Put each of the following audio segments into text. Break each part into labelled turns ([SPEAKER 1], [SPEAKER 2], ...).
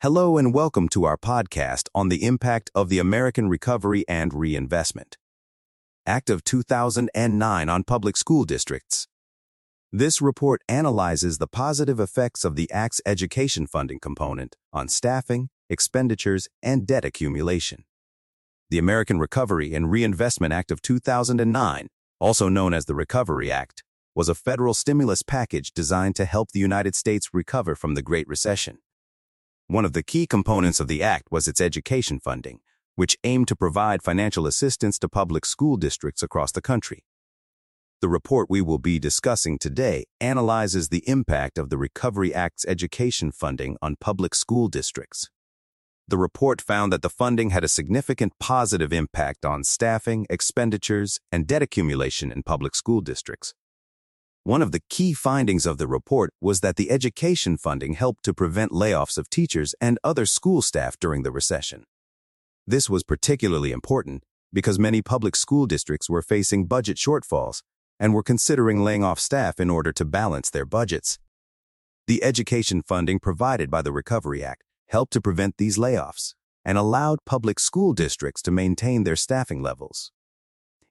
[SPEAKER 1] Hello and welcome to our podcast on the impact of the American Recovery and Reinvestment Act of 2009 on public school districts. This report analyzes the positive effects of the Act's education funding component on staffing, expenditures, and debt accumulation. The American Recovery and Reinvestment Act of 2009, also known as the Recovery Act, was a federal stimulus package designed to help the United States recover from the Great Recession. One of the key components of the act was its education funding, which aimed to provide financial assistance to public school districts across the country. The report we will be discussing today analyzes the impact of the Recovery Act's education funding on public school districts. The report found that the funding had a significant positive impact on staffing, expenditures, and debt accumulation in public school districts. One of the key findings of the report was that the education funding helped to prevent layoffs of teachers and other school staff during the recession. This was particularly important because many public school districts were facing budget shortfalls and were considering laying off staff in order to balance their budgets. The education funding provided by the Recovery Act helped to prevent these layoffs and allowed public school districts to maintain their staffing levels.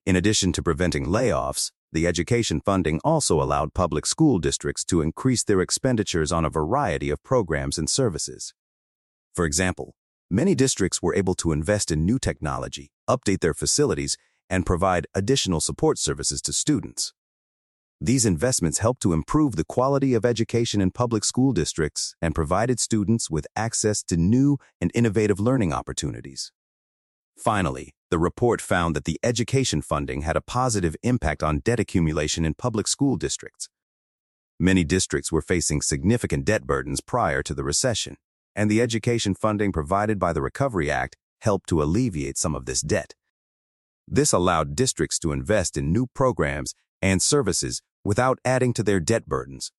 [SPEAKER 1] In addition to preventing layoffs, the education funding also allowed public school districts to increase their expenditures on a variety of programs and services. For example, many districts were able to invest in new technology, update their facilities, and provide additional support services to students. These investments helped to improve the quality of education in public school districts and provided students with access to new and innovative learning opportunities. Finally, the report found that the education funding had a positive impact on debt accumulation in public school districts. Many districts were facing significant debt burdens prior to the recession, and the education funding provided by the Recovery Act helped to alleviate some of this debt. This allowed districts to invest in new programs and services without adding to their debt burdens.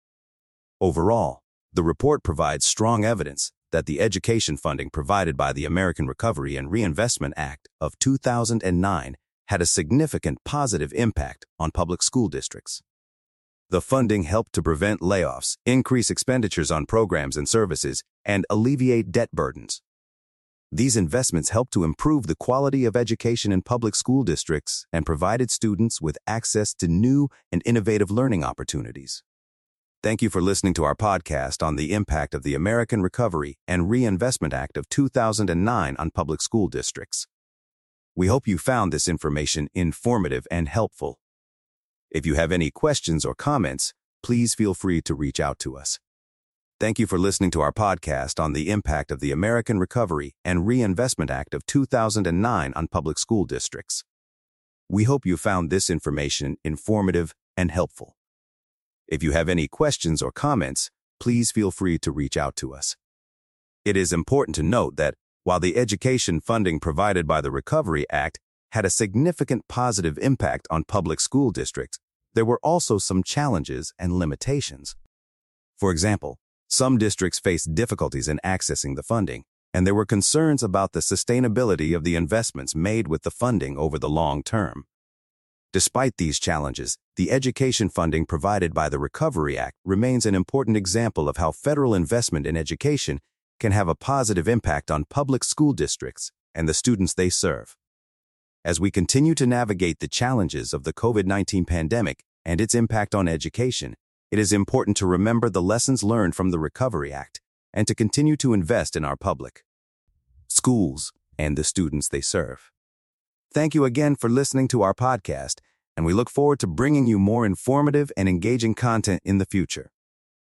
[SPEAKER 1] Overall, the report provides strong evidence that the education funding provided by the American Recovery and Reinvestment Act of 2009 had a significant positive impact on public school districts. The funding helped to prevent layoffs, increase expenditures on programs and services, and alleviate debt burdens. These investments helped to improve the quality of education in public school districts and provided students with access to new and innovative learning opportunities. Thank you for listening to our podcast on the impact of the American Recovery and Reinvestment Act of 2009 on public school districts. We hope you found this information informative and helpful. If you have any questions or comments, please feel free to reach out to us. Thank you for listening to our podcast on the impact of the American Recovery and Reinvestment Act of 2009 on public school districts. We hope you found this information informative and helpful. If you have any questions or comments, please feel free to reach out to us. It is important to note that while the education funding provided by the Recovery Act had a significant positive impact on public school districts, there were also some challenges and limitations. For example, some districts faced difficulties in accessing the funding, and there were concerns about the sustainability of the investments made with the funding over the long term. Despite these challenges, the education funding provided by the Recovery Act remains an important example of how federal investment in education can have a positive impact on public school districts and the students they serve. As we continue to navigate the challenges of the COVID-19 pandemic and its impact on education, it is important to remember the lessons learned from the Recovery Act and to continue to invest in our public, schools, and the students they serve. Thank you again for listening to our podcast, and we look forward to bringing you more informative and engaging content in the future.